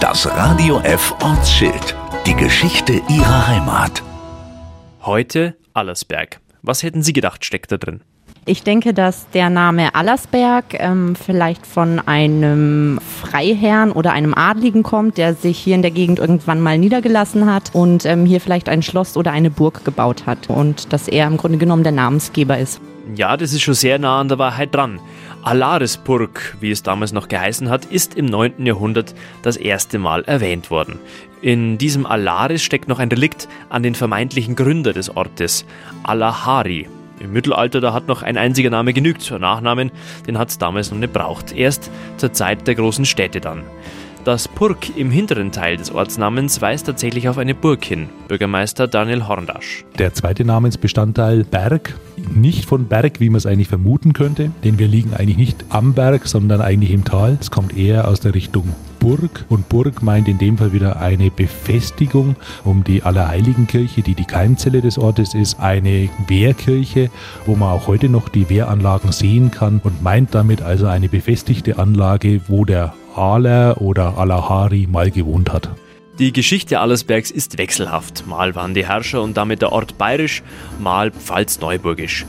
Das Radio F Ortsschild. Die Geschichte Ihrer Heimat. Heute Allersberg. Was hätten Sie gedacht, steckt da drin? Ich denke, dass der Name Allersberg ähm, vielleicht von einem Freiherrn oder einem Adligen kommt, der sich hier in der Gegend irgendwann mal niedergelassen hat und ähm, hier vielleicht ein Schloss oder eine Burg gebaut hat und dass er im Grunde genommen der Namensgeber ist. Ja, das ist schon sehr nah an der Wahrheit dran. Alarisburg, wie es damals noch geheißen hat, ist im 9. Jahrhundert das erste Mal erwähnt worden. In diesem Alaris steckt noch ein Relikt an den vermeintlichen Gründer des Ortes, Alahari. Im Mittelalter, da hat noch ein einziger Name genügt Nachnamen, den hat es damals noch nicht braucht. Erst zur Zeit der großen Städte dann. Das Purk im hinteren Teil des Ortsnamens weist tatsächlich auf eine Burg hin. Bürgermeister Daniel Horndasch. Der zweite Namensbestandteil Berg, nicht von Berg, wie man es eigentlich vermuten könnte, denn wir liegen eigentlich nicht am Berg, sondern eigentlich im Tal. Es kommt eher aus der Richtung Burg und Burg meint in dem Fall wieder eine Befestigung um die Allerheiligenkirche, die die Keimzelle des Ortes ist, eine Wehrkirche, wo man auch heute noch die Wehranlagen sehen kann und meint damit also eine befestigte Anlage, wo der Aler oder Alahari mal gewohnt hat. Die Geschichte Allersbergs ist wechselhaft. Mal waren die Herrscher und damit der Ort bayerisch, mal pfalz-neuburgisch.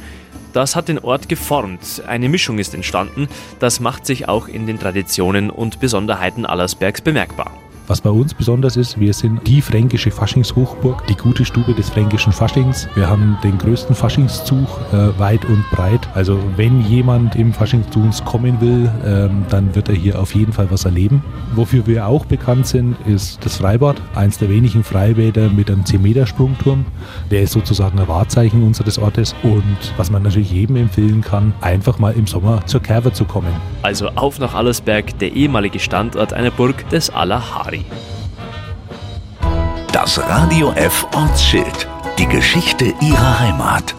Das hat den Ort geformt. Eine Mischung ist entstanden. Das macht sich auch in den Traditionen und Besonderheiten Allersbergs bemerkbar. Was bei uns besonders ist, wir sind die fränkische Faschingshochburg, die gute Stube des fränkischen Faschings. Wir haben den größten Faschingszug äh, weit und breit. Also wenn jemand im Fasching zu uns kommen will, ähm, dann wird er hier auf jeden Fall was erleben. Wofür wir auch bekannt sind, ist das Freibad. Eins der wenigen Freibäder mit einem 10-Meter-Sprungturm. Der ist sozusagen ein Wahrzeichen unseres Ortes. Und was man natürlich jedem empfehlen kann, einfach mal im Sommer zur Kerwe zu kommen. Also auf nach Allersberg, der ehemalige Standort einer Burg des Alahari. Das Radio F Ortsschild. Die Geschichte Ihrer Heimat.